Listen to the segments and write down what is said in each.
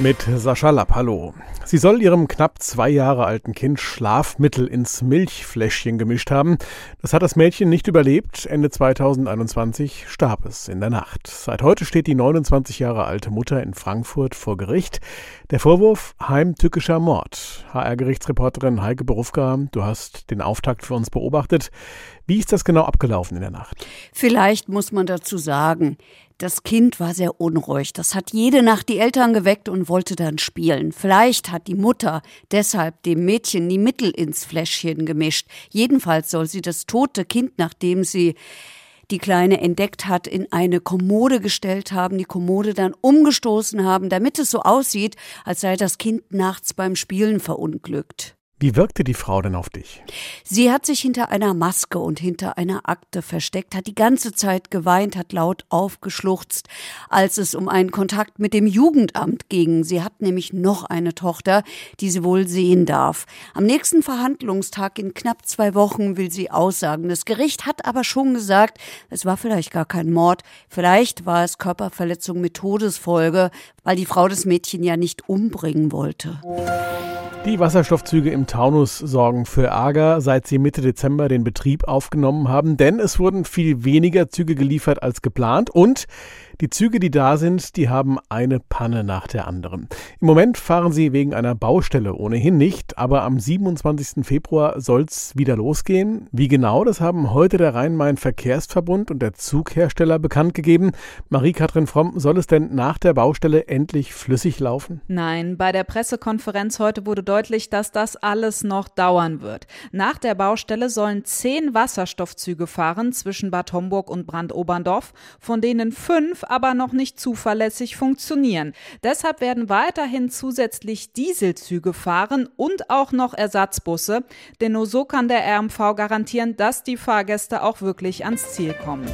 Mit Sascha Lapp, hallo. Sie soll ihrem knapp zwei Jahre alten Kind Schlafmittel ins Milchfläschchen gemischt haben. Das hat das Mädchen nicht überlebt. Ende 2021 starb es in der Nacht. Seit heute steht die 29 Jahre alte Mutter in Frankfurt vor Gericht. Der Vorwurf heimtückischer Mord. HR-Gerichtsreporterin Heike Berufka, du hast den Auftakt für uns beobachtet. Wie ist das genau abgelaufen in der Nacht? Vielleicht muss man dazu sagen, das Kind war sehr unruhig. Das hat jede Nacht die Eltern geweckt und wollte dann spielen. Vielleicht hat die Mutter deshalb dem Mädchen die Mittel ins Fläschchen gemischt. Jedenfalls soll sie das tote Kind, nachdem sie die Kleine entdeckt hat, in eine Kommode gestellt haben, die Kommode dann umgestoßen haben, damit es so aussieht, als sei das Kind nachts beim Spielen verunglückt. Wie wirkte die Frau denn auf dich? Sie hat sich hinter einer Maske und hinter einer Akte versteckt, hat die ganze Zeit geweint, hat laut aufgeschluchzt, als es um einen Kontakt mit dem Jugendamt ging. Sie hat nämlich noch eine Tochter, die sie wohl sehen darf. Am nächsten Verhandlungstag in knapp zwei Wochen will sie aussagen. Das Gericht hat aber schon gesagt, es war vielleicht gar kein Mord, vielleicht war es Körperverletzung mit Todesfolge, weil die Frau das Mädchen ja nicht umbringen wollte. Die Wasserstoffzüge im Taunus sorgen für Ärger, seit sie Mitte Dezember den Betrieb aufgenommen haben, denn es wurden viel weniger Züge geliefert als geplant und die Züge, die da sind, die haben eine Panne nach der anderen. Im Moment fahren sie wegen einer Baustelle ohnehin nicht, aber am 27. Februar soll es wieder losgehen. Wie genau, das haben heute der Rhein-Main-Verkehrsverbund und der Zughersteller bekannt gegeben. Marie-Kathrin Fromm, soll es denn nach der Baustelle endlich flüssig laufen? Nein, bei der Pressekonferenz heute wurde deutlich, dass das alles noch dauern wird. Nach der Baustelle sollen zehn Wasserstoffzüge fahren zwischen Bad Homburg und Brandoberndorf, von denen fünf aber noch nicht zuverlässig funktionieren. Deshalb werden weiterhin zusätzlich Dieselzüge fahren und auch noch Ersatzbusse, denn nur so kann der RMV garantieren, dass die Fahrgäste auch wirklich ans Ziel kommen.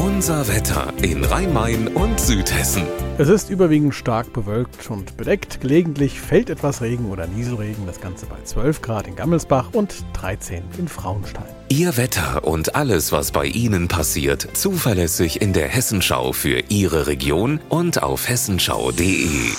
Unser Wetter in Rhein-Main und Südhessen. Es ist überwiegend stark bewölkt und bedeckt. Gelegentlich fällt etwas Regen oder Nieselregen. Das Ganze bei 12 Grad in Gammelsbach und 13 in Frauenstein. Ihr Wetter und alles, was bei Ihnen passiert, zuverlässig in der Hessenschau für Ihre Region und auf hessenschau.de.